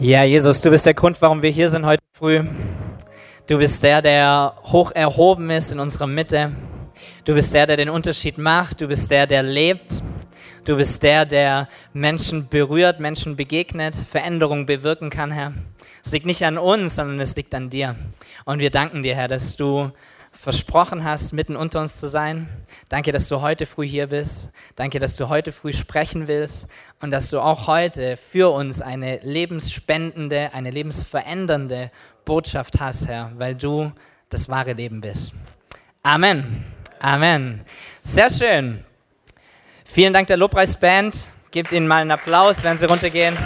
Ja, Jesus, du bist der Grund, warum wir hier sind heute früh. Du bist der, der hoch erhoben ist in unserer Mitte. Du bist der, der den Unterschied macht. Du bist der, der lebt. Du bist der, der Menschen berührt, Menschen begegnet, Veränderung bewirken kann, Herr. Es liegt nicht an uns, sondern es liegt an dir. Und wir danken dir, Herr, dass du versprochen hast, mitten unter uns zu sein. Danke, dass du heute früh hier bist. Danke, dass du heute früh sprechen willst und dass du auch heute für uns eine lebensspendende, eine lebensverändernde Botschaft hast, Herr, weil du das wahre Leben bist. Amen. Amen. Sehr schön. Vielen Dank der Lobpreisband. Gebt ihnen mal einen Applaus, wenn sie runtergehen.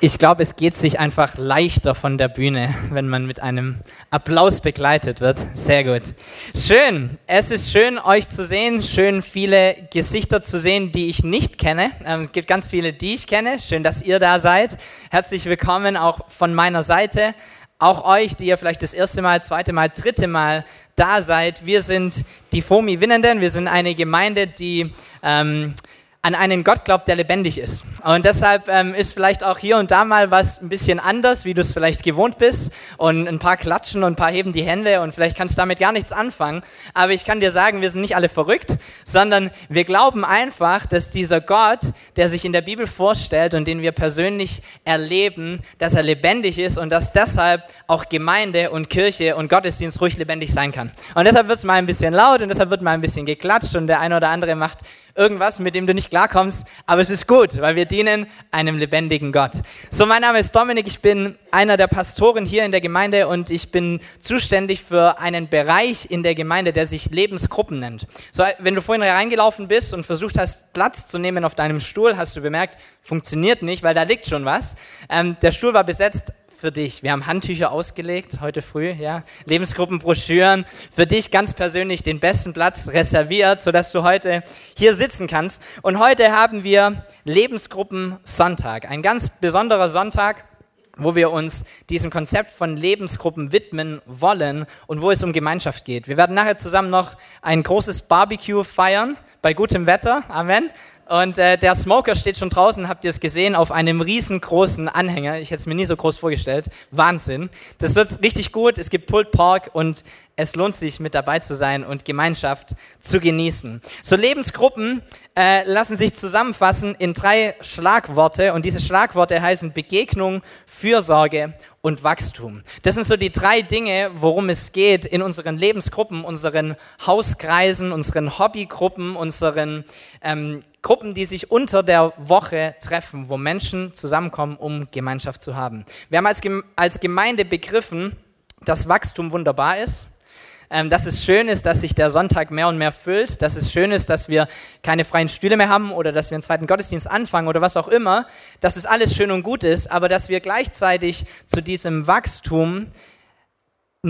Ich glaube, es geht sich einfach leichter von der Bühne, wenn man mit einem Applaus begleitet wird. Sehr gut. Schön. Es ist schön, euch zu sehen. Schön, viele Gesichter zu sehen, die ich nicht kenne. Ähm, es gibt ganz viele, die ich kenne. Schön, dass ihr da seid. Herzlich willkommen auch von meiner Seite. Auch euch, die ihr vielleicht das erste Mal, zweite Mal, dritte Mal da seid. Wir sind die FOMI Winnenden. Wir sind eine Gemeinde, die ähm, an einen Gott glaubt, der lebendig ist. Und deshalb ähm, ist vielleicht auch hier und da mal was ein bisschen anders, wie du es vielleicht gewohnt bist. Und ein paar klatschen und ein paar heben die Hände und vielleicht kannst du damit gar nichts anfangen. Aber ich kann dir sagen, wir sind nicht alle verrückt, sondern wir glauben einfach, dass dieser Gott, der sich in der Bibel vorstellt und den wir persönlich erleben, dass er lebendig ist und dass deshalb auch Gemeinde und Kirche und Gottesdienst ruhig lebendig sein kann. Und deshalb wird es mal ein bisschen laut und deshalb wird mal ein bisschen geklatscht und der eine oder andere macht irgendwas, mit dem du nicht klarkommst, aber es ist gut, weil wir dienen einem lebendigen Gott. So, mein Name ist Dominik, ich bin einer der Pastoren hier in der Gemeinde und ich bin zuständig für einen Bereich in der Gemeinde, der sich Lebensgruppen nennt. So, wenn du vorhin reingelaufen bist und versucht hast, Platz zu nehmen auf deinem Stuhl, hast du bemerkt, funktioniert nicht, weil da liegt schon was. Ähm, der Stuhl war besetzt für dich. Wir haben Handtücher ausgelegt heute früh, ja, Lebensgruppenbroschüren für dich ganz persönlich den besten Platz reserviert, sodass du heute hier sitzen kannst. Und heute haben wir Lebensgruppen Sonntag, ein ganz besonderer Sonntag wo wir uns diesem Konzept von Lebensgruppen widmen wollen und wo es um Gemeinschaft geht. Wir werden nachher zusammen noch ein großes Barbecue feiern bei gutem Wetter. Amen. Und äh, der Smoker steht schon draußen, habt ihr es gesehen, auf einem riesengroßen Anhänger. Ich hätte es mir nie so groß vorgestellt. Wahnsinn. Das wird richtig gut. Es gibt Pulled Pork und es lohnt sich, mit dabei zu sein und Gemeinschaft zu genießen. So Lebensgruppen äh, lassen sich zusammenfassen in drei Schlagworte und diese Schlagworte heißen Begegnung, Fürsorge und Wachstum. Das sind so die drei Dinge, worum es geht in unseren Lebensgruppen, unseren Hauskreisen, unseren Hobbygruppen, unseren ähm, Gruppen, die sich unter der Woche treffen, wo Menschen zusammenkommen, um Gemeinschaft zu haben. Wir haben als, Gemeinde begriffen, dass Wachstum wunderbar ist ähm, dass es schön ist, dass sich der Sonntag mehr und mehr füllt, dass es schön ist, dass wir keine freien Stühle mehr haben oder dass wir einen zweiten Gottesdienst anfangen oder was auch immer, dass es alles schön und gut ist, aber dass wir gleichzeitig zu diesem Wachstum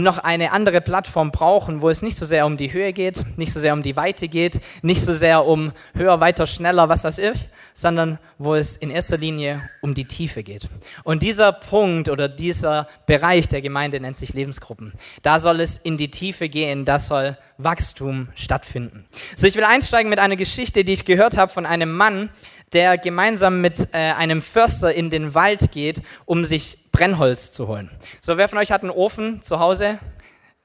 noch eine andere Plattform brauchen, wo es nicht so sehr um die Höhe geht, nicht so sehr um die Weite geht, nicht so sehr um höher, weiter, schneller, was weiß ich, sondern wo es in erster Linie um die Tiefe geht. Und dieser Punkt oder dieser Bereich der Gemeinde nennt sich Lebensgruppen. Da soll es in die Tiefe gehen, da soll Wachstum stattfinden. So, ich will einsteigen mit einer Geschichte, die ich gehört habe von einem Mann, der gemeinsam mit äh, einem Förster in den Wald geht, um sich Brennholz zu holen. So, wer von euch hat einen Ofen zu Hause?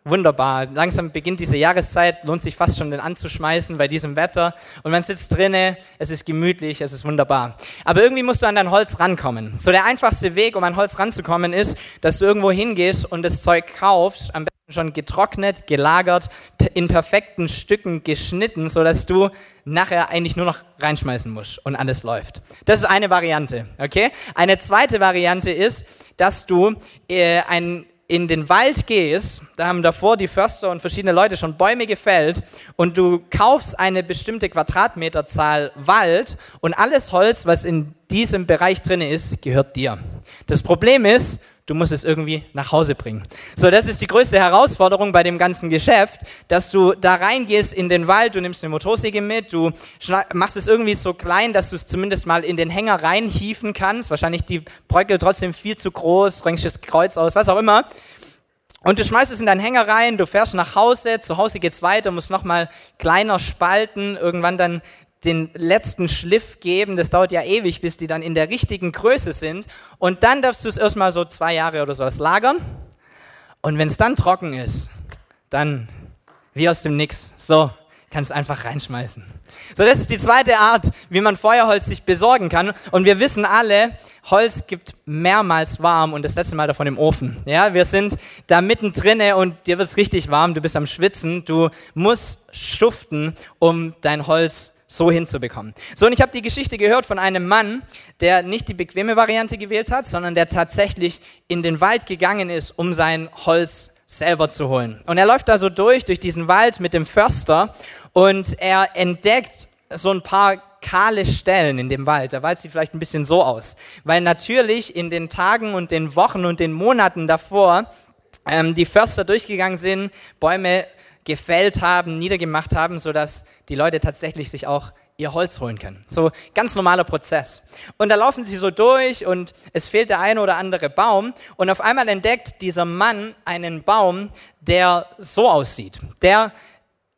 Wunderbar. Langsam beginnt diese Jahreszeit, lohnt sich fast schon den anzuschmeißen bei diesem Wetter. Und man sitzt drinnen, es ist gemütlich, es ist wunderbar. Aber irgendwie musst du an dein Holz rankommen. So der einfachste Weg, um an Holz ranzukommen, ist, dass du irgendwo hingehst und das Zeug kaufst, am schon getrocknet, gelagert, in perfekten Stücken geschnitten, sodass du nachher eigentlich nur noch reinschmeißen musst und alles läuft. Das ist eine Variante, okay? Eine zweite Variante ist, dass du äh, ein in den Wald gehst, da haben davor die Förster und verschiedene Leute schon Bäume gefällt und du kaufst eine bestimmte Quadratmeterzahl Wald und alles Holz, was in diesem Bereich drin ist, gehört dir. Das Problem ist, du musst es irgendwie nach Hause bringen. So, das ist die größte Herausforderung bei dem ganzen Geschäft, dass du da reingehst in den Wald, du nimmst eine Motorsäge mit, du machst es irgendwie so klein, dass du es zumindest mal in den Hänger reinhieven kannst. Wahrscheinlich die Bröckel trotzdem viel zu groß, bringst das Kreuz aus, was auch immer. Und du schmeißt es in deinen Hänger rein, du fährst nach Hause, zu Hause geht's weiter, musst nochmal kleiner spalten, irgendwann dann den letzten Schliff geben. Das dauert ja ewig, bis die dann in der richtigen Größe sind. Und dann darfst du es erstmal so zwei Jahre oder so lagern. Und wenn es dann trocken ist, dann wie aus dem Nix. So, kannst einfach reinschmeißen. So, das ist die zweite Art, wie man Feuerholz sich besorgen kann. Und wir wissen alle, Holz gibt mehrmals warm und das letzte Mal davon im Ofen. Ja, wir sind da mittendrin und dir wird es richtig warm, du bist am Schwitzen, du musst schuften, um dein Holz so hinzubekommen. So, und ich habe die Geschichte gehört von einem Mann, der nicht die bequeme Variante gewählt hat, sondern der tatsächlich in den Wald gegangen ist, um sein Holz selber zu holen. Und er läuft da so durch, durch diesen Wald mit dem Förster und er entdeckt so ein paar kahle Stellen in dem Wald. Der Wald sieht vielleicht ein bisschen so aus. Weil natürlich in den Tagen und den Wochen und den Monaten davor ähm, die Förster durchgegangen sind, Bäume gefällt haben, niedergemacht haben, sodass die Leute tatsächlich sich auch ihr Holz holen können. So ganz normaler Prozess. Und da laufen sie so durch und es fehlt der eine oder andere Baum und auf einmal entdeckt dieser Mann einen Baum, der so aussieht, der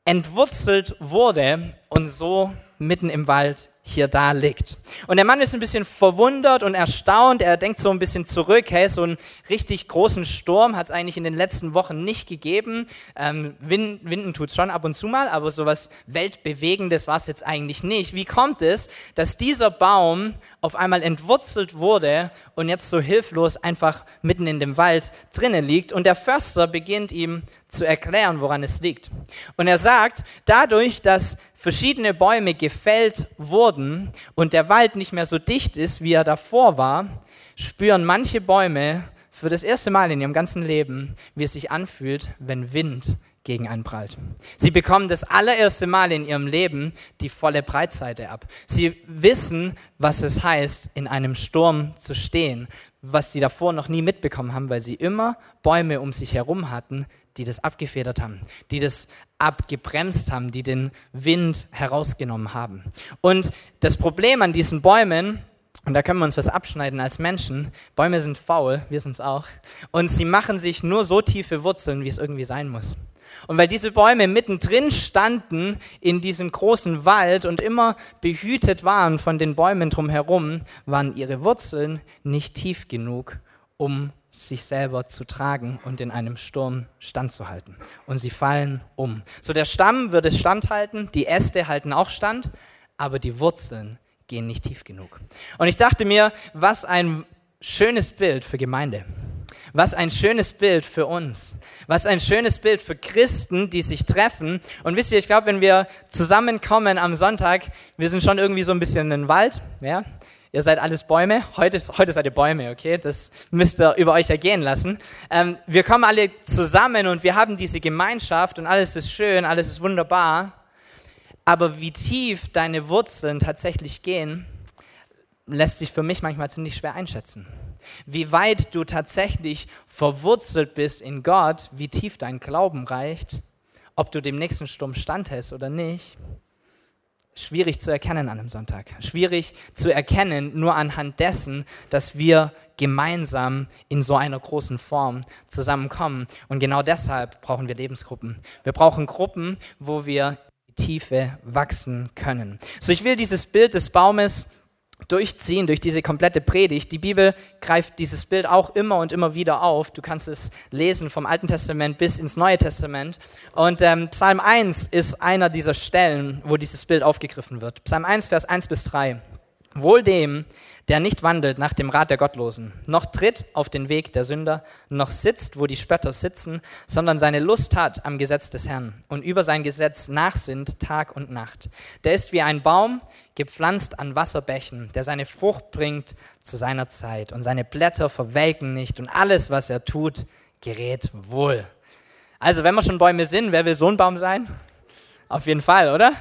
entwurzelt wurde und so mitten im Wald hier da liegt. Und der Mann ist ein bisschen verwundert und erstaunt. Er denkt so ein bisschen zurück. Hey, so einen richtig großen Sturm hat es eigentlich in den letzten Wochen nicht gegeben. Ähm, Winden, Winden tut es schon ab und zu mal, aber so was Weltbewegendes war es jetzt eigentlich nicht. Wie kommt es, dass dieser Baum auf einmal entwurzelt wurde und jetzt so hilflos einfach mitten in dem Wald drinnen liegt? Und der Förster beginnt ihm zu erklären, woran es liegt. Und er sagt, dadurch, dass verschiedene Bäume gefällt wurden und der Wald nicht mehr so dicht ist, wie er davor war, spüren manche Bäume für das erste Mal in ihrem ganzen Leben, wie es sich anfühlt, wenn Wind gegen einen prallt. Sie bekommen das allererste Mal in ihrem Leben die volle Breitseite ab. Sie wissen, was es heißt, in einem Sturm zu stehen, was sie davor noch nie mitbekommen haben, weil sie immer Bäume um sich herum hatten, die das abgefedert haben, die das abgebremst haben, die den Wind herausgenommen haben. Und das Problem an diesen Bäumen, und da können wir uns was abschneiden als Menschen, Bäume sind faul, wir sind es auch, und sie machen sich nur so tiefe Wurzeln, wie es irgendwie sein muss. Und weil diese Bäume mittendrin standen in diesem großen Wald und immer behütet waren von den Bäumen drumherum, waren ihre Wurzeln nicht tief genug, um sich selber zu tragen und in einem Sturm standzuhalten. Und sie fallen um. So der Stamm würde standhalten, die Äste halten auch stand, aber die Wurzeln gehen nicht tief genug. Und ich dachte mir, was ein schönes Bild für Gemeinde. Was ein schönes Bild für uns. Was ein schönes Bild für Christen, die sich treffen. Und wisst ihr, ich glaube, wenn wir zusammenkommen am Sonntag, wir sind schon irgendwie so ein bisschen in den Wald, ja? Ihr seid alles Bäume. Heute, heute seid ihr Bäume, okay? Das müsst ihr über euch ergehen lassen. Ähm, wir kommen alle zusammen und wir haben diese Gemeinschaft und alles ist schön, alles ist wunderbar. Aber wie tief deine Wurzeln tatsächlich gehen, lässt sich für mich manchmal ziemlich schwer einschätzen. Wie weit du tatsächlich verwurzelt bist in Gott, wie tief dein Glauben reicht, ob du dem nächsten Sturm standhältst oder nicht schwierig zu erkennen an einem Sonntag. Schwierig zu erkennen nur anhand dessen, dass wir gemeinsam in so einer großen Form zusammenkommen. Und genau deshalb brauchen wir Lebensgruppen. Wir brauchen Gruppen, wo wir die Tiefe wachsen können. So, ich will dieses Bild des Baumes durchziehen durch diese komplette Predigt. Die Bibel greift dieses Bild auch immer und immer wieder auf. Du kannst es lesen vom Alten Testament bis ins Neue Testament. Und ähm, Psalm 1 ist einer dieser Stellen, wo dieses Bild aufgegriffen wird. Psalm 1, Vers 1 bis 3. Wohl dem, der nicht wandelt nach dem Rat der Gottlosen, noch tritt auf den Weg der Sünder, noch sitzt, wo die Spötter sitzen, sondern seine Lust hat am Gesetz des Herrn und über sein Gesetz nachsinnt Tag und Nacht. Der ist wie ein Baum, gepflanzt an Wasserbächen, der seine Frucht bringt zu seiner Zeit und seine Blätter verwelken nicht und alles, was er tut, gerät wohl. Also, wenn wir schon Bäume sind, wer will so ein Baum sein? Auf jeden Fall, oder?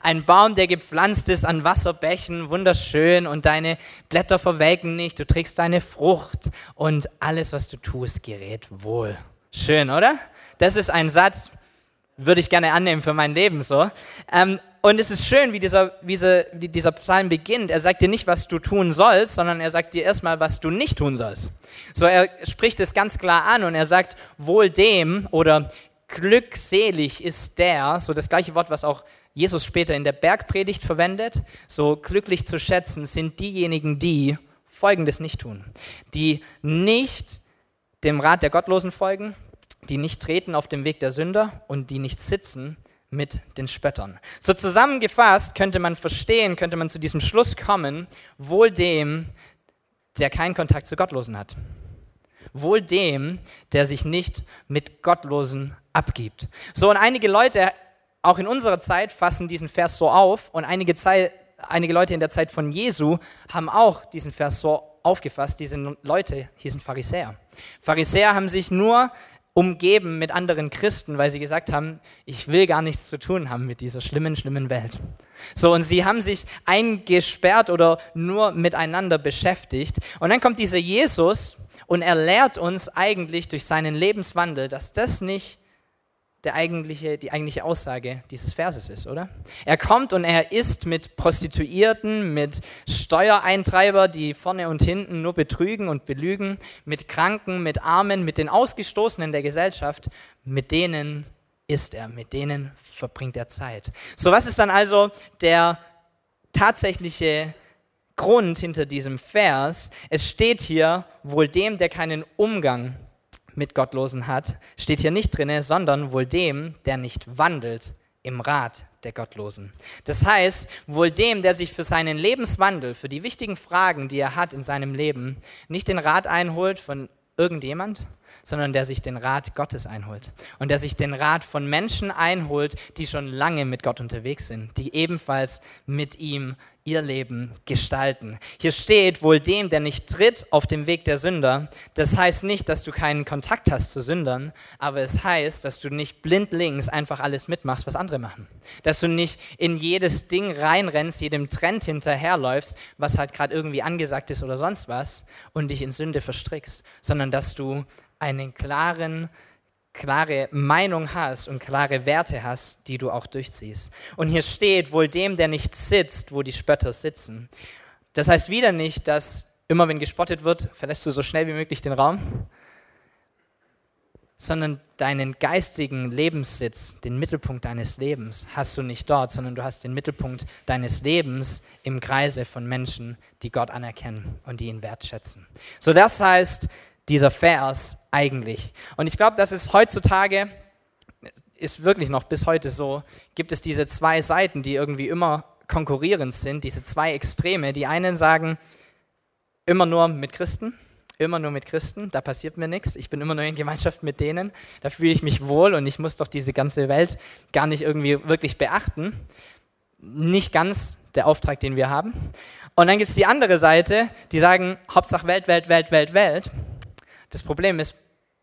Ein Baum, der gepflanzt ist an Wasserbächen, wunderschön und deine Blätter verwelken nicht, du trägst deine Frucht und alles, was du tust, gerät wohl. Schön, oder? Das ist ein Satz, würde ich gerne annehmen für mein Leben so. Ähm, und es ist schön, wie dieser, wie, wie dieser Psalm beginnt. Er sagt dir nicht, was du tun sollst, sondern er sagt dir erstmal, was du nicht tun sollst. So, er spricht es ganz klar an und er sagt, wohl dem oder glückselig ist der, so das gleiche Wort, was auch Jesus später in der Bergpredigt verwendet, so glücklich zu schätzen sind diejenigen, die Folgendes nicht tun. Die nicht dem Rat der Gottlosen folgen, die nicht treten auf dem Weg der Sünder und die nicht sitzen mit den Spöttern. So zusammengefasst könnte man verstehen, könnte man zu diesem Schluss kommen, wohl dem, der keinen Kontakt zu Gottlosen hat. Wohl dem, der sich nicht mit Gottlosen abgibt. So, und einige Leute, auch in unserer Zeit, fassen diesen Vers so auf und einige, Zeit, einige Leute in der Zeit von Jesu haben auch diesen Vers so aufgefasst. Diese Leute hießen Pharisäer. Pharisäer haben sich nur umgeben mit anderen Christen, weil sie gesagt haben, ich will gar nichts zu tun haben mit dieser schlimmen, schlimmen Welt. So, und sie haben sich eingesperrt oder nur miteinander beschäftigt. Und dann kommt dieser Jesus und er lehrt uns eigentlich durch seinen Lebenswandel, dass das nicht der eigentliche, die eigentliche Aussage dieses Verses ist, oder? Er kommt und er isst mit Prostituierten, mit Steuereintreiber, die vorne und hinten nur betrügen und belügen, mit Kranken, mit Armen, mit den Ausgestoßenen der Gesellschaft, mit denen ist er, mit denen verbringt er Zeit. So, was ist dann also der tatsächliche Grund hinter diesem Vers? Es steht hier, wohl dem, der keinen Umgang mit Gottlosen hat, steht hier nicht drin, sondern wohl dem, der nicht wandelt im Rat der Gottlosen. Das heißt, wohl dem, der sich für seinen Lebenswandel, für die wichtigen Fragen, die er hat in seinem Leben, nicht den Rat einholt von irgendjemand, sondern der sich den Rat Gottes einholt und der sich den Rat von Menschen einholt, die schon lange mit Gott unterwegs sind, die ebenfalls mit ihm ihr Leben gestalten. Hier steht wohl dem, der nicht tritt auf dem Weg der Sünder. Das heißt nicht, dass du keinen Kontakt hast zu Sündern, aber es heißt, dass du nicht blindlings einfach alles mitmachst, was andere machen. Dass du nicht in jedes Ding reinrennst, jedem Trend hinterherläufst, was halt gerade irgendwie angesagt ist oder sonst was und dich in Sünde verstrickst, sondern dass du einen klaren klare Meinung hast und klare Werte hast, die du auch durchziehst. Und hier steht, wohl dem, der nicht sitzt, wo die Spötter sitzen. Das heißt wieder nicht, dass immer wenn gespottet wird, verlässt du so schnell wie möglich den Raum, sondern deinen geistigen Lebenssitz, den Mittelpunkt deines Lebens, hast du nicht dort, sondern du hast den Mittelpunkt deines Lebens im Kreise von Menschen, die Gott anerkennen und die ihn wertschätzen. So das heißt, dieser Vers eigentlich? Und ich glaube, dass es heutzutage, ist wirklich noch bis heute so, gibt es diese zwei Seiten, die irgendwie immer konkurrierend sind, diese zwei Extreme. Die einen sagen, immer nur mit Christen, immer nur mit Christen, da passiert mir nichts, ich bin immer nur in Gemeinschaft mit denen, da fühle ich mich wohl und ich muss doch diese ganze Welt gar nicht irgendwie wirklich beachten. Nicht ganz der Auftrag, den wir haben. Und dann gibt es die andere Seite, die sagen, Hauptsache Welt, Welt, Welt, Welt, Welt. Das Problem ist,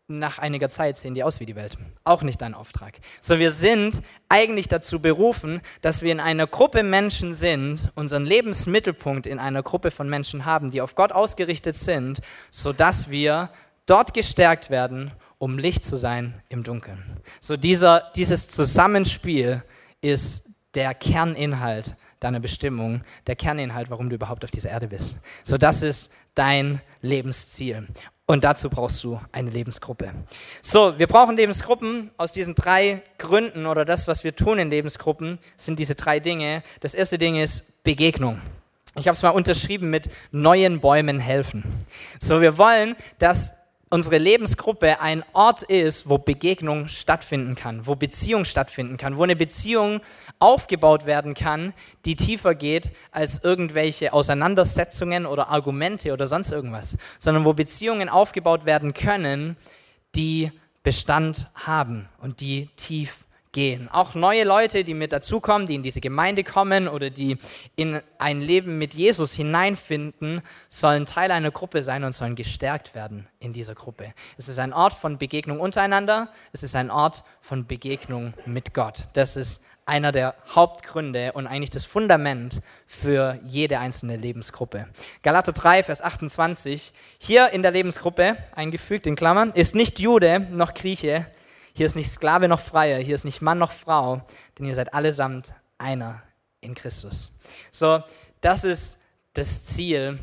nach einiger Zeit sehen die aus wie die Welt. Auch nicht dein Auftrag. So, wir sind eigentlich dazu berufen, dass wir in einer Gruppe Menschen sind, unseren Lebensmittelpunkt in einer Gruppe von Menschen haben, die auf Gott ausgerichtet sind, sodass wir dort gestärkt werden, um Licht zu sein im Dunkeln. So, dieser, dieses Zusammenspiel ist der Kerninhalt deiner Bestimmung, der Kerninhalt, warum du überhaupt auf dieser Erde bist. So, das ist dein Lebensziel. Und dazu brauchst du eine Lebensgruppe. So, wir brauchen Lebensgruppen aus diesen drei Gründen oder das, was wir tun in Lebensgruppen, sind diese drei Dinge. Das erste Ding ist Begegnung. Ich habe es mal unterschrieben mit neuen Bäumen helfen. So, wir wollen, dass unsere Lebensgruppe ein Ort ist, wo Begegnung stattfinden kann, wo Beziehung stattfinden kann, wo eine Beziehung aufgebaut werden kann, die tiefer geht als irgendwelche Auseinandersetzungen oder Argumente oder sonst irgendwas, sondern wo Beziehungen aufgebaut werden können, die Bestand haben und die tief gehen. Auch neue Leute, die mit dazukommen, die in diese Gemeinde kommen oder die in ein Leben mit Jesus hineinfinden, sollen Teil einer Gruppe sein und sollen gestärkt werden in dieser Gruppe. Es ist ein Ort von Begegnung untereinander, es ist ein Ort von Begegnung mit Gott. Das ist einer der Hauptgründe und eigentlich das Fundament für jede einzelne Lebensgruppe. Galater 3, Vers 28, hier in der Lebensgruppe, eingefügt in Klammern, ist nicht Jude noch Grieche, hier ist nicht Sklave noch Freier, hier ist nicht Mann noch Frau, denn ihr seid allesamt einer in Christus. So, das ist das Ziel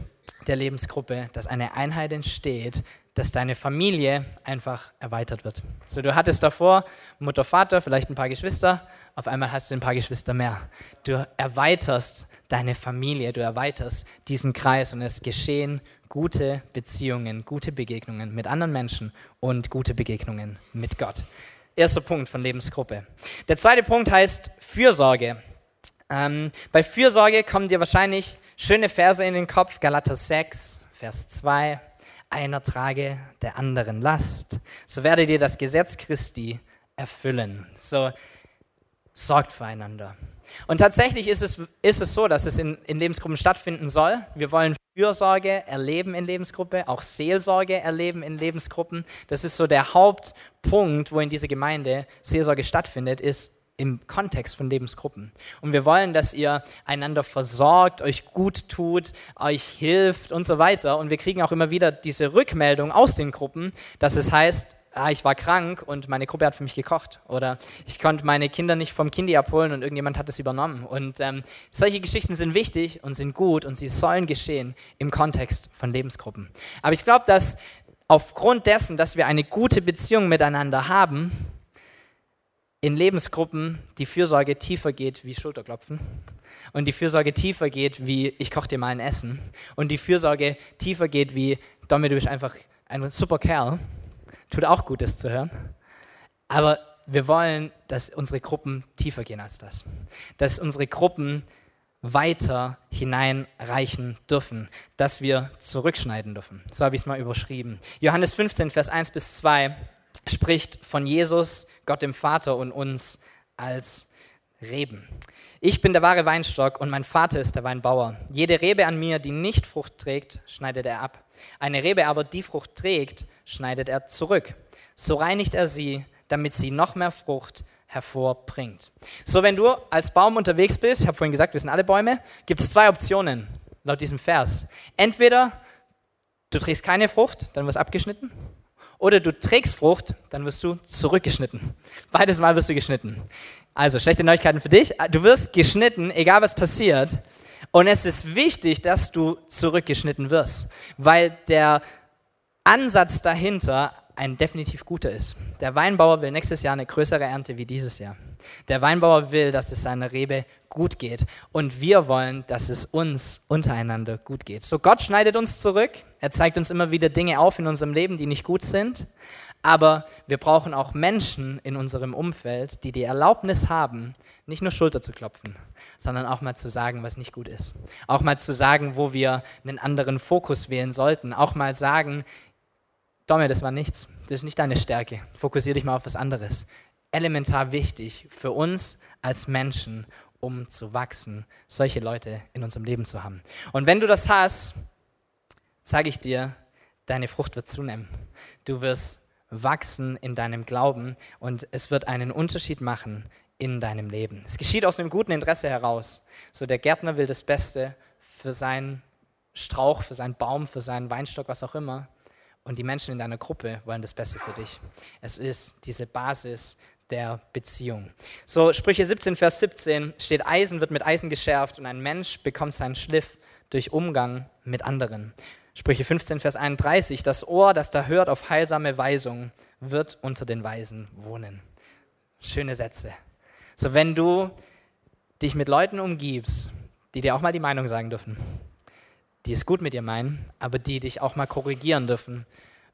der Lebensgruppe, dass eine Einheit entsteht, dass deine Familie einfach erweitert wird. So, du hattest davor Mutter, Vater, vielleicht ein paar Geschwister, auf einmal hast du ein paar Geschwister mehr. Du erweiterst deine Familie, du erweiterst diesen Kreis und es geschehen gute Beziehungen, gute Begegnungen mit anderen Menschen und gute Begegnungen mit Gott. Erster Punkt von Lebensgruppe. Der zweite Punkt heißt Fürsorge. Ähm, bei Fürsorge kommen dir wahrscheinlich schöne Verse in den Kopf, Galater 6, Vers 2. Einer trage der anderen Last, so werdet ihr das Gesetz Christi erfüllen. So, sorgt füreinander. Und tatsächlich ist es, ist es so, dass es in, in Lebensgruppen stattfinden soll. Wir wollen Fürsorge erleben in Lebensgruppe, auch Seelsorge erleben in Lebensgruppen. Das ist so der Hauptpunkt, wo in dieser Gemeinde Seelsorge stattfindet, ist im Kontext von Lebensgruppen. Und wir wollen, dass ihr einander versorgt, euch gut tut, euch hilft und so weiter. Und wir kriegen auch immer wieder diese Rückmeldung aus den Gruppen, dass es heißt, ah, ich war krank und meine Gruppe hat für mich gekocht oder ich konnte meine Kinder nicht vom Kindi abholen und irgendjemand hat es übernommen. Und ähm, solche Geschichten sind wichtig und sind gut und sie sollen geschehen im Kontext von Lebensgruppen. Aber ich glaube, dass aufgrund dessen, dass wir eine gute Beziehung miteinander haben, in Lebensgruppen die Fürsorge tiefer geht wie Schulterklopfen und die Fürsorge tiefer geht wie ich koche dir mal ein Essen und die Fürsorge tiefer geht wie Domi, du bist einfach ein super Kerl. Tut auch gut, das zu hören. Aber wir wollen, dass unsere Gruppen tiefer gehen als das. Dass unsere Gruppen weiter hineinreichen dürfen, dass wir zurückschneiden dürfen. So habe ich es mal überschrieben. Johannes 15, Vers 1 bis 2 spricht von Jesus, Gott dem Vater und uns als Reben. Ich bin der wahre Weinstock und mein Vater ist der Weinbauer. Jede Rebe an mir, die nicht Frucht trägt, schneidet er ab. Eine Rebe aber, die Frucht trägt, schneidet er zurück. So reinigt er sie, damit sie noch mehr Frucht hervorbringt. So, wenn du als Baum unterwegs bist, ich habe vorhin gesagt, wir sind alle Bäume, gibt es zwei Optionen laut diesem Vers. Entweder du trägst keine Frucht, dann wirst abgeschnitten, oder du trägst Frucht, dann wirst du zurückgeschnitten. Beides Mal wirst du geschnitten. Also, schlechte Neuigkeiten für dich. Du wirst geschnitten, egal was passiert. Und es ist wichtig, dass du zurückgeschnitten wirst, weil der Ansatz dahinter ein definitiv guter ist. Der Weinbauer will nächstes Jahr eine größere Ernte wie dieses Jahr. Der Weinbauer will, dass es seiner Rebe gut geht. Und wir wollen, dass es uns untereinander gut geht. So Gott schneidet uns zurück. Er zeigt uns immer wieder Dinge auf in unserem Leben, die nicht gut sind. Aber wir brauchen auch Menschen in unserem Umfeld, die die Erlaubnis haben, nicht nur Schulter zu klopfen, sondern auch mal zu sagen, was nicht gut ist. Auch mal zu sagen, wo wir einen anderen Fokus wählen sollten. Auch mal sagen, Domme, das war nichts. Das ist nicht deine Stärke. Fokussiere dich mal auf was anderes. Elementar wichtig für uns als Menschen um zu wachsen, solche Leute in unserem Leben zu haben. Und wenn du das hast, sage ich dir, deine Frucht wird zunehmen. Du wirst wachsen in deinem Glauben und es wird einen Unterschied machen in deinem Leben. Es geschieht aus einem guten Interesse heraus. So der Gärtner will das Beste für seinen Strauch, für seinen Baum, für seinen Weinstock, was auch immer. Und die Menschen in deiner Gruppe wollen das Beste für dich. Es ist diese Basis der Beziehung. So, Sprüche 17, Vers 17 steht, Eisen wird mit Eisen geschärft und ein Mensch bekommt seinen Schliff durch Umgang mit anderen. Sprüche 15, Vers 31, das Ohr, das da hört auf heilsame Weisung, wird unter den Weisen wohnen. Schöne Sätze. So, wenn du dich mit Leuten umgibst, die dir auch mal die Meinung sagen dürfen, die es gut mit dir meinen, aber die dich auch mal korrigieren dürfen,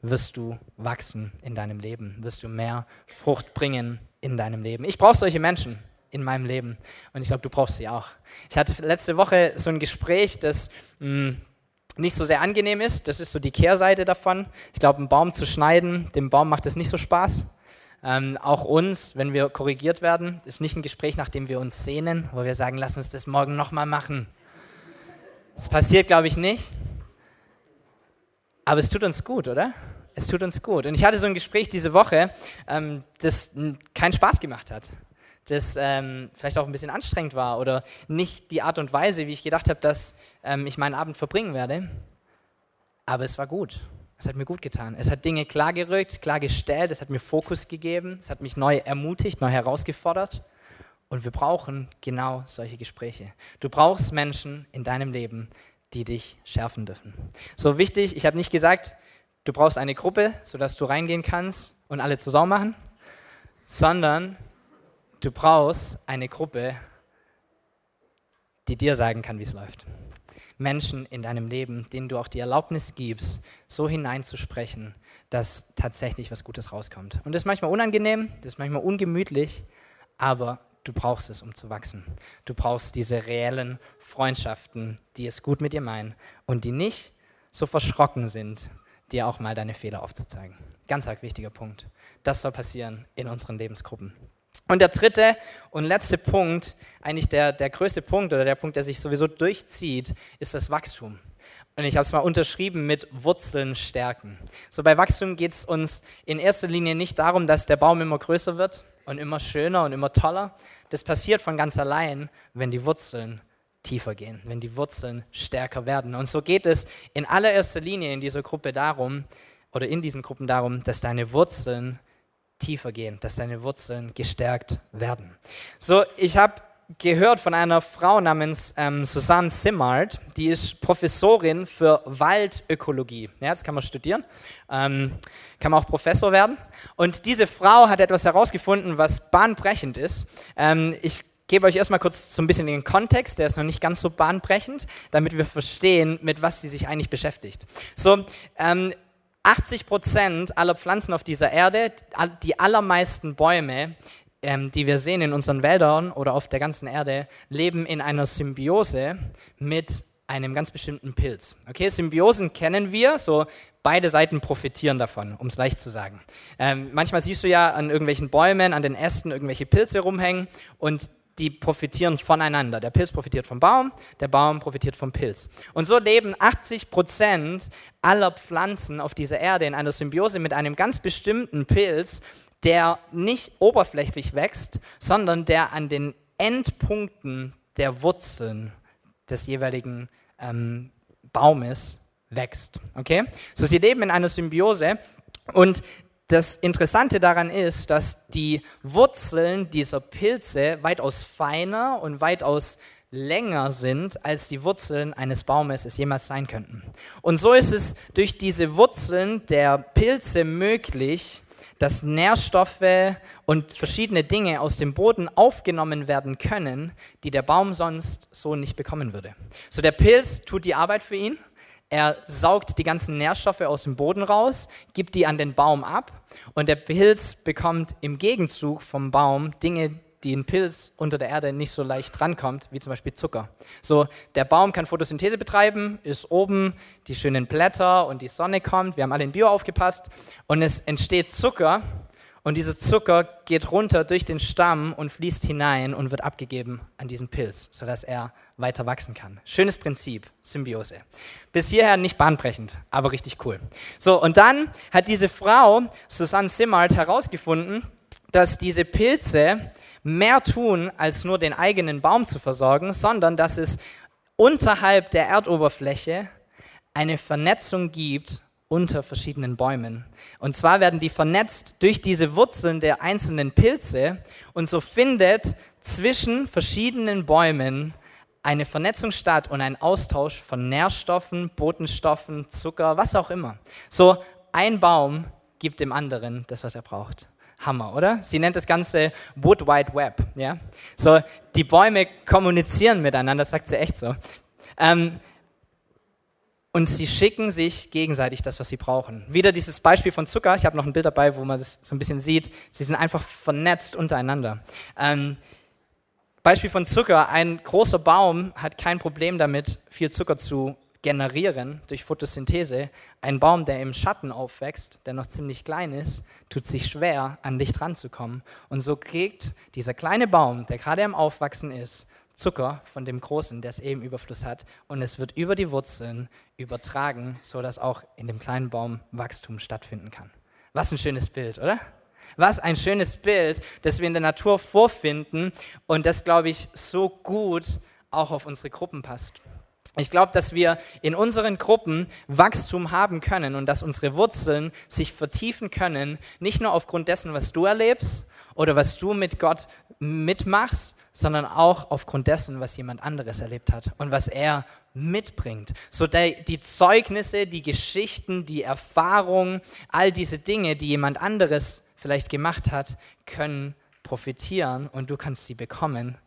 wirst du wachsen in deinem Leben, wirst du mehr Frucht bringen in deinem Leben. Ich brauche solche Menschen in meinem Leben und ich glaube, du brauchst sie auch. Ich hatte letzte Woche so ein Gespräch, das mh, hm, nicht so sehr angenehm ist. Das ist so die Kehrseite davon. Ich glaube, einen Baum zu schneiden, dem Baum macht es nicht so Spaß. Ähm, auch uns, wenn wir korrigiert werden, ist nicht ein Gespräch, nach dem wir uns sehnen, wo wir sagen, lass uns das morgen nochmal machen. Das passiert, glaube ich, nicht. Aber es tut uns gut, oder? Es tut uns gut. Und ich hatte so ein Gespräch diese Woche, ähm, das keinen Spaß gemacht hat. Das ähm, vielleicht auch ein bisschen anstrengend war oder nicht die Art und Weise, wie ich gedacht habe, dass ähm, ich meinen Abend verbringen werde. Aber es war gut. Es hat mir gut getan. Es hat Dinge klargerückt, klargestellt, es hat mir Fokus gegeben, es hat mich neu ermutigt, neu herausgefordert. Und wir brauchen genau solche Gespräche. Du brauchst Menschen in deinem Leben, die dich schärfen dürfen. So wichtig, ich habe nicht gesagt, du brauchst eine Gruppe, sodass du reingehen kannst und alle Sau machen, sondern du brauchst eine Gruppe, die dir sagen kann, wie es läuft. Menschen in deinem Leben, denen du auch die Erlaubnis gibst, so hineinzusprechen, dass tatsächlich was Gutes rauskommt. Und das ist manchmal unangenehm, das ist manchmal ungemütlich, aber du brauchst es, um zu wachsen. Du brauchst diese reellen Freundschaften, die es gut mit dir meinen und die nicht so verschrocken sind, dir auch mal deine Fehler aufzuzeigen. Ganz arg wichtiger Punkt. Das soll passieren in unseren Lebensgruppen. Und der dritte und letzte Punkt, eigentlich der, der größte Punkt oder der Punkt, der sich sowieso durchzieht, ist das Wachstum. Und ich habe es mal unterschrieben mit Wurzeln stärken. So bei Wachstum geht es uns in erster Linie nicht darum, dass der Baum immer größer wird und immer schöner und immer toller. Das passiert von ganz allein, wenn die Wurzeln tiefer gehen, wenn die Wurzeln stärker werden. Und so geht es in allererster Linie in dieser Gruppe darum, oder in diesen Gruppen darum, dass deine Wurzeln tiefer gehen, dass deine Wurzeln gestärkt werden. So, ich habe gehört von einer Frau namens ähm, Susanne Simmard, die ist Professorin für Waldökologie. Ja, das kann man studieren, ähm, kann man auch Professor werden. Und diese Frau hat etwas herausgefunden, was bahnbrechend ist. Ähm, ich gebe euch erstmal kurz so ein bisschen den Kontext, der ist noch nicht ganz so bahnbrechend, damit wir verstehen, mit was sie sich eigentlich beschäftigt. So, ähm, 80 Prozent aller Pflanzen auf dieser Erde, die allermeisten Bäume, ähm, die wir sehen in unseren Wäldern oder auf der ganzen Erde, leben in einer Symbiose mit einem ganz bestimmten Pilz. Okay, Symbiosen kennen wir, so beide Seiten profitieren davon, um es leicht zu sagen. Ähm, manchmal siehst du ja an irgendwelchen Bäumen, an den Ästen irgendwelche Pilze rumhängen und die profitieren voneinander. Der Pilz profitiert vom Baum, der Baum profitiert vom Pilz. Und so leben 80 Prozent aller Pflanzen auf dieser Erde in einer Symbiose mit einem ganz bestimmten Pilz, der nicht oberflächlich wächst, sondern der an den Endpunkten der Wurzeln des jeweiligen ähm, Baumes wächst. Okay? So, sie leben in einer Symbiose und das Interessante daran ist, dass die Wurzeln dieser Pilze weitaus feiner und weitaus länger sind, als die Wurzeln eines Baumes es jemals sein könnten. Und so ist es durch diese Wurzeln der Pilze möglich, dass Nährstoffe und verschiedene Dinge aus dem Boden aufgenommen werden können, die der Baum sonst so nicht bekommen würde. So der Pilz tut die Arbeit für ihn er saugt die ganzen Nährstoffe aus dem Boden raus, gibt die an den Baum ab und der Pilz bekommt im Gegenzug vom Baum Dinge, die ein Pilz unter der Erde nicht so leicht drankommt, wie zum Beispiel Zucker. So, der Baum kann Photosynthese betreiben, ist oben, die schönen Blätter und die Sonne kommt, wir haben alle in Bio aufgepasst und es entsteht Zucker und dieser Zucker geht runter durch den Stamm und fließt hinein und wird abgegeben an diesen Pilz, sodass er weiter wachsen kann. Schönes Prinzip, Symbiose. Bis hierher nicht bahnbrechend, aber richtig cool. So, und dann hat diese Frau, Susanne Simmert, herausgefunden, dass diese Pilze mehr tun, als nur den eigenen Baum zu versorgen, sondern dass es unterhalb der Erdoberfläche eine Vernetzung gibt unter verschiedenen Bäumen. Und zwar werden die vernetzt durch diese Wurzeln der einzelnen Pilze und so findet zwischen verschiedenen Bäumen eine Vernetzung statt und ein Austausch von Nährstoffen, Botenstoffen, Zucker, was auch immer. So ein Baum gibt dem anderen das, was er braucht. Hammer, oder? Sie nennt das Ganze Wood Wide Web. Ja? So, die Bäume kommunizieren miteinander, sagt sie echt so. Ähm, und sie schicken sich gegenseitig das, was sie brauchen. Wieder dieses Beispiel von Zucker. Ich habe noch ein Bild dabei, wo man das so ein bisschen sieht. Sie sind einfach vernetzt untereinander. Ähm, Beispiel von Zucker. Ein großer Baum hat kein Problem damit, viel Zucker zu generieren durch Photosynthese. Ein Baum, der im Schatten aufwächst, der noch ziemlich klein ist, tut sich schwer, an Licht ranzukommen. Und so kriegt dieser kleine Baum, der gerade am Aufwachsen ist, Zucker von dem Großen, der es eben Überfluss hat. Und es wird über die Wurzeln übertragen, sodass auch in dem kleinen Baum Wachstum stattfinden kann. Was ein schönes Bild, oder? Was ein schönes Bild, das wir in der Natur vorfinden und das, glaube ich, so gut auch auf unsere Gruppen passt. Ich glaube, dass wir in unseren Gruppen Wachstum haben können und dass unsere Wurzeln sich vertiefen können, nicht nur aufgrund dessen, was du erlebst oder was du mit Gott mitmachst, sondern auch aufgrund dessen, was jemand anderes erlebt hat und was er mitbringt. So die Zeugnisse, die Geschichten, die Erfahrungen, all diese Dinge, die jemand anderes vielleicht gemacht hat, können profitieren und du kannst sie bekommen,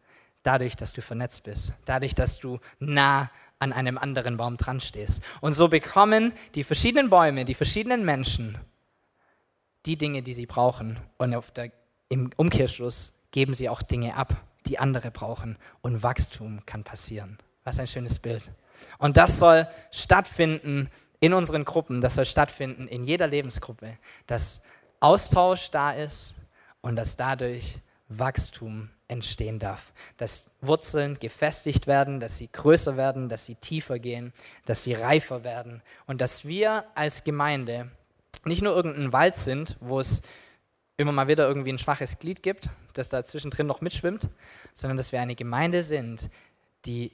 dadurch, dass du vernetzt bist, dadurch, dass du nah an einem anderen Baum dran stehst. Und so bekommen die verschiedenen Bäume, die verschiedenen Menschen die Dinge, die sie brauchen. Und der, im Umkehrschluss geben sie auch Dinge ab, die andere brauchen. Und Wachstum kann passieren. Was ein schönes Bild. Und das soll stattfinden in unseren Gruppen, das soll stattfinden in jeder Lebensgruppe, dass Austausch da ist und dass dadurch Wachstum entstehen darf. Dass Wurzeln gefestigt werden, dass sie größer werden, dass sie tiefer gehen, dass sie reifer werden und dass wir als Gemeinde nicht nur irgendein Wald sind, wo es immer mal wieder irgendwie ein schwaches Glied gibt, das da zwischendrin noch mitschwimmt, sondern dass wir eine Gemeinde sind, die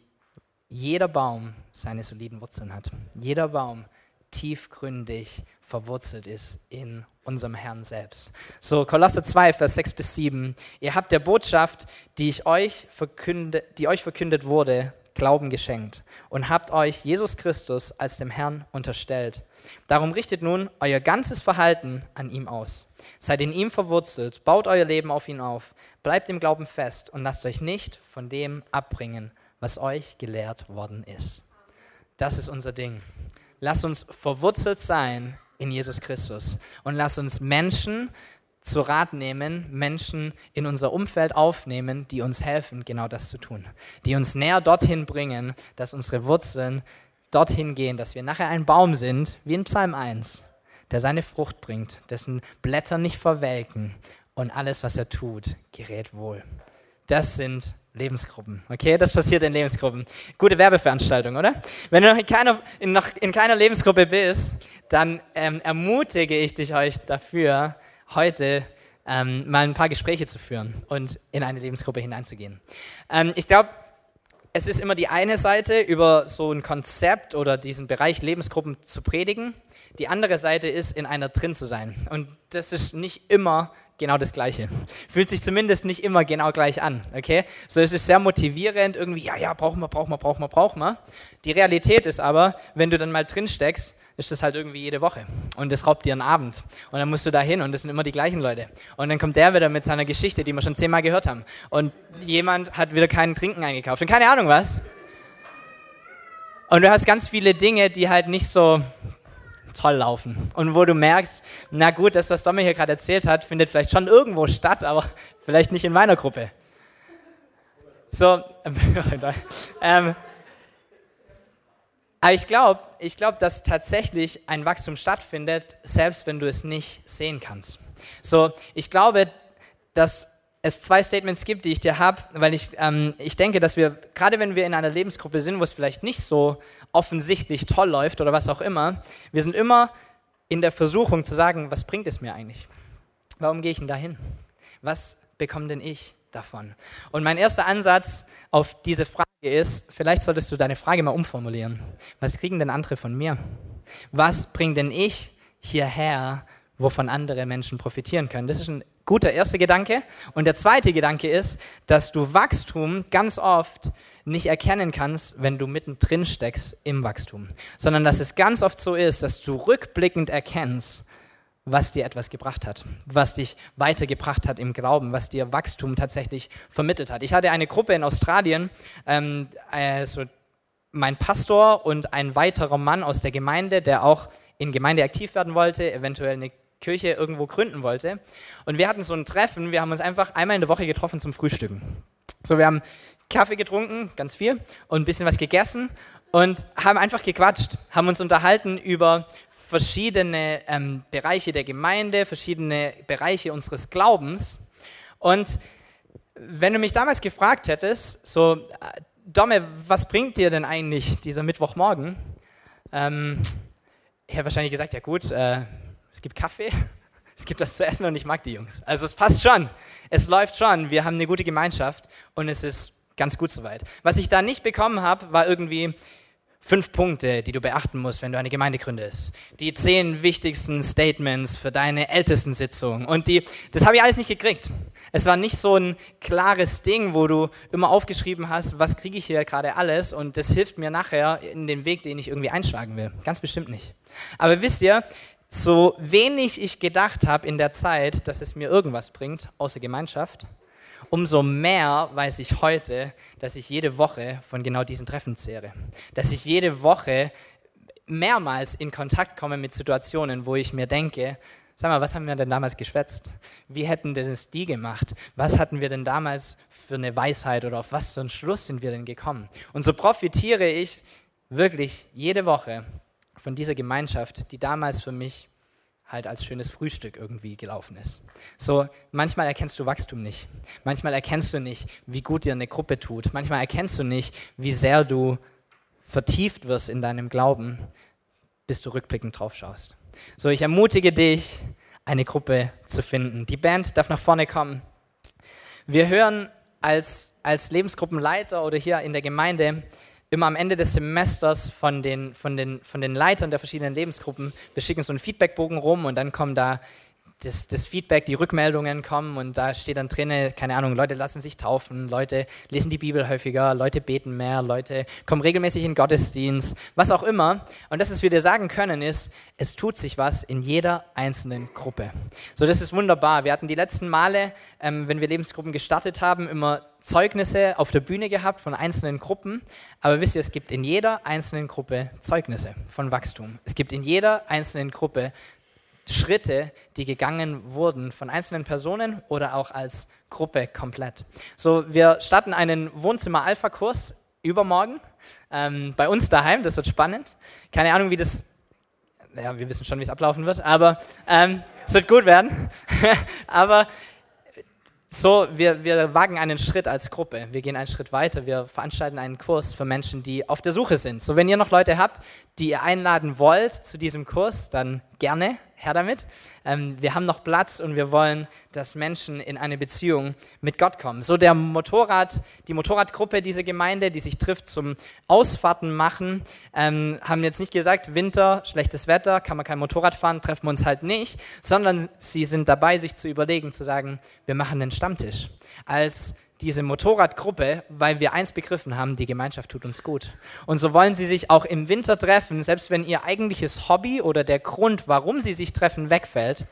jeder Baum seine soliden Wurzeln hat. Jeder Baum tiefgründig verwurzelt ist in unserem Herrn selbst. So, Kolosser 2, Vers 6 bis 7. Ihr habt der Botschaft, die, ich euch verkünde, die euch verkündet wurde, Glauben geschenkt und habt euch Jesus Christus als dem Herrn unterstellt. Darum richtet nun euer ganzes Verhalten an ihm aus. Seid in ihm verwurzelt, baut euer Leben auf ihn auf, bleibt im Glauben fest und lasst euch nicht von dem abbringen, was euch gelehrt worden ist. Das ist unser Ding. Lasst uns verwurzelt sein in Jesus Christus und lasst uns Menschen zu Rat nehmen, Menschen in unser Umfeld aufnehmen, die uns helfen, genau das zu tun. Die uns näher dorthin bringen, dass unsere Wurzeln dorthin gehen, dass wir nachher ein Baum sind, wie in Psalm 1, der seine Frucht bringt, dessen Blätter nicht verwelken und alles, was er tut, gerät wohl. Das sind Lebensgruppen. Okay, das passiert in Lebensgruppen. Gute Werbeveranstaltung, oder? Wenn du noch in keiner, in noch in keiner Lebensgruppe bist, dann ähm, ermutige ich dich euch dafür, heute ähm, mal ein paar Gespräche zu führen und in eine Lebensgruppe hineinzugehen. Ähm, ich glaube, es ist immer die eine Seite, über so ein Konzept oder diesen Bereich Lebensgruppen zu predigen. Die andere Seite ist, in einer drin zu sein. Und das ist nicht immer genau das Gleiche. Fühlt sich zumindest nicht immer genau gleich an, okay? So es ist sehr motivierend, irgendwie, ja, ja, brauchen wir, brauchen wir, brauchen wir, brauchen wir. Die Realität ist aber, wenn du dann mal drin steckst, ist das halt irgendwie jede Woche. Und das raubt dir einen Abend. Und dann musst du da hin und das sind immer die gleichen Leute. Und dann kommt der wieder mit seiner Geschichte, die wir schon zehnmal gehört haben. Und jemand hat wieder keinen Trinken eingekauft und keine Ahnung was. Und du hast ganz viele Dinge, die halt nicht so toll laufen. Und wo du merkst, na gut, das, was Domme hier gerade erzählt hat, findet vielleicht schon irgendwo statt, aber vielleicht nicht in meiner Gruppe. So, ähm, aber ich glaube, ich glaub, dass tatsächlich ein Wachstum stattfindet, selbst wenn du es nicht sehen kannst. So, ich glaube, dass es zwei Statements gibt, die ich dir habe, weil ich, ähm, ich denke, dass wir, gerade wenn wir in einer Lebensgruppe sind, wo es vielleicht nicht so offensichtlich toll läuft oder was auch immer, wir sind immer in der Versuchung zu sagen, was bringt es mir eigentlich? Warum gehe ich denn dahin? Was bekomme denn ich davon? Und mein erster Ansatz auf diese Frage ist, vielleicht solltest du deine Frage mal umformulieren. Was kriegen denn andere von mir? Was bringt denn ich hierher, wovon andere Menschen profitieren können? Das ist ein guter erster Gedanke. Und der zweite Gedanke ist, dass du Wachstum ganz oft nicht erkennen kannst, wenn du mittendrin steckst im Wachstum, sondern dass es ganz oft so ist, dass du rückblickend erkennst, was dir etwas gebracht hat, was dich weitergebracht hat im Glauben, was dir Wachstum tatsächlich vermittelt hat. Ich hatte eine Gruppe in Australien, ähm, also mein Pastor und ein weiterer Mann aus der Gemeinde, der auch in Gemeinde aktiv werden wollte, eventuell eine Kirche irgendwo gründen wollte. Und wir hatten so ein Treffen, wir haben uns einfach einmal in der Woche getroffen zum Frühstücken. So, wir haben Kaffee getrunken, ganz viel, und ein bisschen was gegessen und haben einfach gequatscht, haben uns unterhalten über verschiedene ähm, Bereiche der Gemeinde, verschiedene Bereiche unseres Glaubens. Und wenn du mich damals gefragt hättest, so, äh, Domme, was bringt dir denn eigentlich dieser Mittwochmorgen? Ähm, ich hätte wahrscheinlich gesagt, ja gut, äh, es gibt Kaffee, es gibt was zu essen und ich mag die Jungs. Also es passt schon, es läuft schon, wir haben eine gute Gemeinschaft und es ist ganz gut soweit. Was ich da nicht bekommen habe, war irgendwie Fünf Punkte, die du beachten musst, wenn du eine Gemeinde gründest. Die zehn wichtigsten Statements für deine ältesten Sitzung. Und die, das habe ich alles nicht gekriegt. Es war nicht so ein klares Ding, wo du immer aufgeschrieben hast, was kriege ich hier gerade alles und das hilft mir nachher in den Weg, den ich irgendwie einschlagen will. Ganz bestimmt nicht. Aber wisst ihr, so wenig ich gedacht habe in der Zeit, dass es mir irgendwas bringt, außer Gemeinschaft, umso mehr weiß ich heute, dass ich jede Woche von genau diesen Treffen zehre. Dass ich jede Woche mehrmals in Kontakt komme mit Situationen, wo ich mir denke, sag mal, was haben wir denn damals geschwätzt? Wie hätten denn das die gemacht? Was hatten wir denn damals für eine Weisheit oder auf was für einen Schluss sind wir denn gekommen? Und so profitiere ich wirklich jede Woche von dieser Gemeinschaft, die damals für mich halt als schönes Frühstück irgendwie gelaufen ist. So, manchmal erkennst du Wachstum nicht. Manchmal erkennst du nicht, wie gut dir eine Gruppe tut. Manchmal erkennst du nicht, wie sehr du vertieft wirst in deinem Glauben, bis du rückblickend drauf schaust. So, ich ermutige dich, eine Gruppe zu finden. Die Band darf nach vorne kommen. Wir hören als, als Lebensgruppenleiter oder hier in der Gemeinde immer am Ende des Semesters von den, von den, von den Leitern der verschiedenen Lebensgruppen, wir schicken so einen Feedbackbogen rum und dann kommen da das, das, Feedback, die Rückmeldungen kommen und da steht dann drin, keine Ahnung, Leute lassen sich taufen, Leute lesen die Bibel häufiger, Leute beten mehr, Leute kommen regelmäßig in Gottesdienst, was auch immer. Und das, was wir dir sagen können, ist, es tut sich was in jeder einzelnen Gruppe. So, das ist wunderbar. Wir hatten die letzten Male, ähm, wenn wir Lebensgruppen gestartet haben, immer Zeugnisse auf der Bühne gehabt von einzelnen Gruppen. Aber wisst ihr, es gibt in jeder einzelnen Gruppe Zeugnisse von Wachstum. Es gibt in jeder einzelnen Gruppe Schritte, die gegangen wurden von einzelnen Personen oder auch als Gruppe komplett. So, wir starten einen Wohnzimmer-Alpha-Kurs übermorgen ähm, bei uns daheim. Das wird spannend. Keine Ahnung, wie das. Ja, wir wissen schon, wie es ablaufen wird, aber ähm, es wird gut werden. aber so, wir, wir wagen einen Schritt als Gruppe. Wir gehen einen Schritt weiter. Wir veranstalten einen Kurs für Menschen, die auf der Suche sind. So, wenn ihr noch Leute habt, die ihr einladen wollt zu diesem Kurs, dann gerne her damit. Ähm, wir haben noch Platz und wir wollen, dass Menschen in eine Beziehung mit Gott kommen. So der Motorrad, die Motorradgruppe dieser Gemeinde, die sich trifft zum Ausfahrten machen, ähm, haben jetzt nicht gesagt, Winter, schlechtes Wetter, kann man kein Motorrad fahren, treffen wir uns halt nicht, sondern sie sind dabei, sich zu überlegen, zu sagen, wir machen einen Stammtisch. Als diese Motorradgruppe, weil wir eins begriffen haben, die Gemeinschaft tut uns gut. Und so wollen sie sich auch im Winter treffen, selbst wenn ihr eigentliches Hobby oder der Grund, warum sie sich treffen, wegfällt,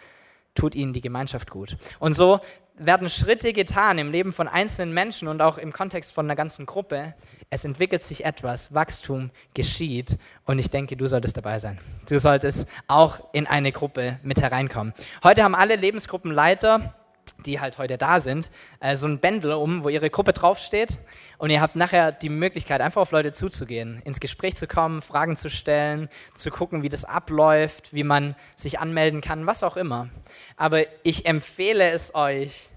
tut ihnen die Gemeinschaft gut. Und so werden Schritte getan im Leben von einzelnen Menschen und auch im Kontext von einer ganzen Gruppe. Es entwickelt sich etwas, Wachstum geschieht und ich denke, du solltest dabei sein. Du solltest auch in eine Gruppe mit hereinkommen. Heute haben alle Lebensgruppenleiter die halt heute da sind, äh, so ein Bändel um, wo ihre Gruppe draufsteht. Und ihr habt nachher die Möglichkeit, einfach auf Leute zuzugehen, ins Gespräch zu kommen, Fragen zu stellen, zu gucken, wie das abläuft, wie man sich anmelden kann, was auch immer. Aber ich empfehle es euch,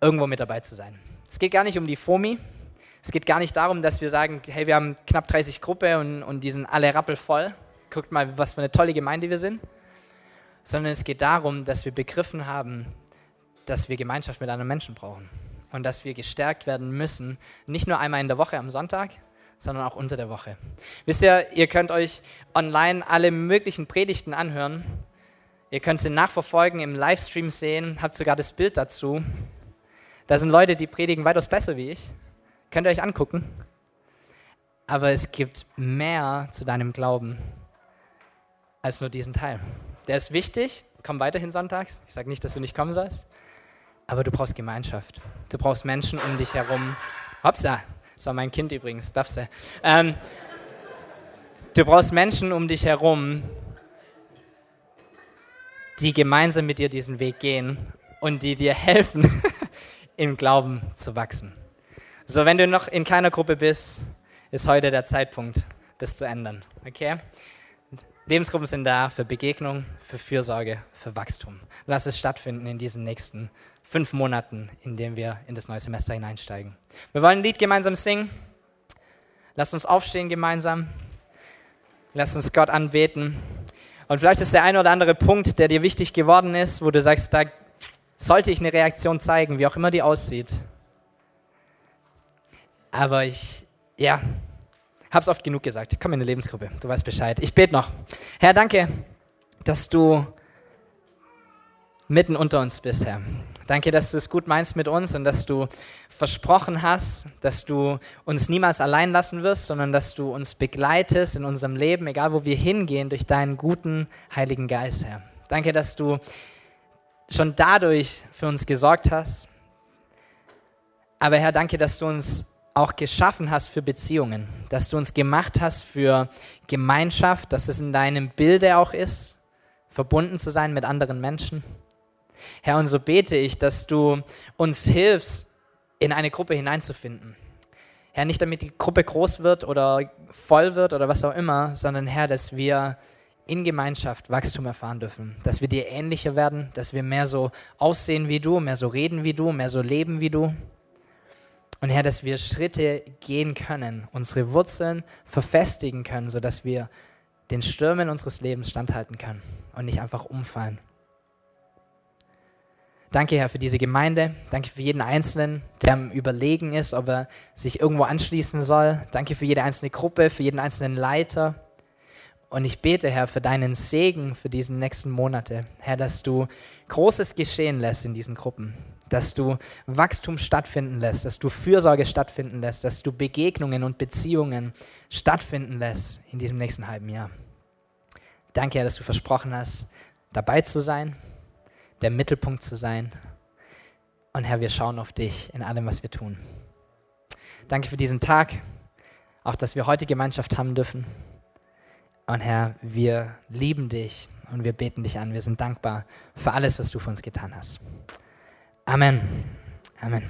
irgendwo mit dabei zu sein. Es geht gar nicht um die FOMI. Es geht gar nicht darum, dass wir sagen, hey, wir haben knapp 30 Gruppe und, und die sind alle rappelvoll. Guckt mal, was für eine tolle Gemeinde wir sind sondern es geht darum, dass wir begriffen haben, dass wir Gemeinschaft mit anderen Menschen brauchen und dass wir gestärkt werden müssen, nicht nur einmal in der Woche am Sonntag, sondern auch unter der Woche. Wisst ihr, ihr könnt euch online alle möglichen Predigten anhören. Ihr könnt sie nachverfolgen, im Livestream sehen, habt sogar das Bild dazu. Da sind Leute, die predigen weitaus besser wie ich. Könnt ihr euch angucken. Aber es gibt mehr zu deinem Glauben als nur diesen Teil. Der ist wichtig, komm weiterhin sonntags. Ich sage nicht, dass du nicht kommen sollst. Aber du brauchst Gemeinschaft. Du brauchst Menschen um dich herum. Hopsa, das war mein Kind übrigens, darfst du. Ähm, du brauchst Menschen um dich herum, die gemeinsam mit dir diesen Weg gehen und die dir helfen, im Glauben zu wachsen. So, wenn du noch in keiner Gruppe bist, ist heute der Zeitpunkt, das zu ändern. Okay? Lebensgruppen sind da für Begegnung, für Fürsorge, für Wachstum. Lass es stattfinden in diesen nächsten fünf Monaten, in denen wir in das neue Semester hineinsteigen. Wir wollen ein Lied gemeinsam singen. Lass uns aufstehen gemeinsam. Lass uns Gott anbeten. Und vielleicht ist der eine oder andere Punkt, der dir wichtig geworden ist, wo du sagst, da sollte ich eine Reaktion zeigen, wie auch immer die aussieht. Aber ich, ja, Hab's oft genug gesagt. Komm in eine Lebensgruppe. Du weißt Bescheid. Ich bete noch. Herr, danke, dass du mitten unter uns bist, Herr. Danke, dass du es gut meinst mit uns und dass du versprochen hast, dass du uns niemals allein lassen wirst, sondern dass du uns begleitest in unserem Leben, egal wo wir hingehen, durch deinen guten Heiligen Geist, Herr. Danke, dass du schon dadurch für uns gesorgt hast. Aber Herr, danke, dass du uns auch geschaffen hast für Beziehungen, dass du uns gemacht hast für Gemeinschaft, dass es in deinem Bilde auch ist, verbunden zu sein mit anderen Menschen. Herr, und so bete ich, dass du uns hilfst, in eine Gruppe hineinzufinden. Herr, nicht damit die Gruppe groß wird oder voll wird oder was auch immer, sondern Herr, dass wir in Gemeinschaft Wachstum erfahren dürfen, dass wir dir ähnlicher werden, dass wir mehr so aussehen wie du, mehr so reden wie du, mehr so leben wie du. Und Herr, dass wir Schritte gehen können, unsere Wurzeln verfestigen können, sodass wir den Stürmen unseres Lebens standhalten können und nicht einfach umfallen. Danke, Herr, für diese Gemeinde. Danke für jeden Einzelnen, der am Überlegen ist, ob er sich irgendwo anschließen soll. Danke für jede einzelne Gruppe, für jeden einzelnen Leiter. Und ich bete, Herr, für deinen Segen für diesen nächsten Monate. Herr, dass du Großes geschehen lässt in diesen Gruppen dass du Wachstum stattfinden lässt, dass du Fürsorge stattfinden lässt, dass du Begegnungen und Beziehungen stattfinden lässt in diesem nächsten halben Jahr. Danke, Herr, dass du versprochen hast, dabei zu sein, der Mittelpunkt zu sein. Und Herr, wir schauen auf dich in allem, was wir tun. Danke für diesen Tag, auch dass wir heute Gemeinschaft haben dürfen. Und Herr, wir lieben dich und wir beten dich an. Wir sind dankbar für alles, was du für uns getan hast. Amen. Amen.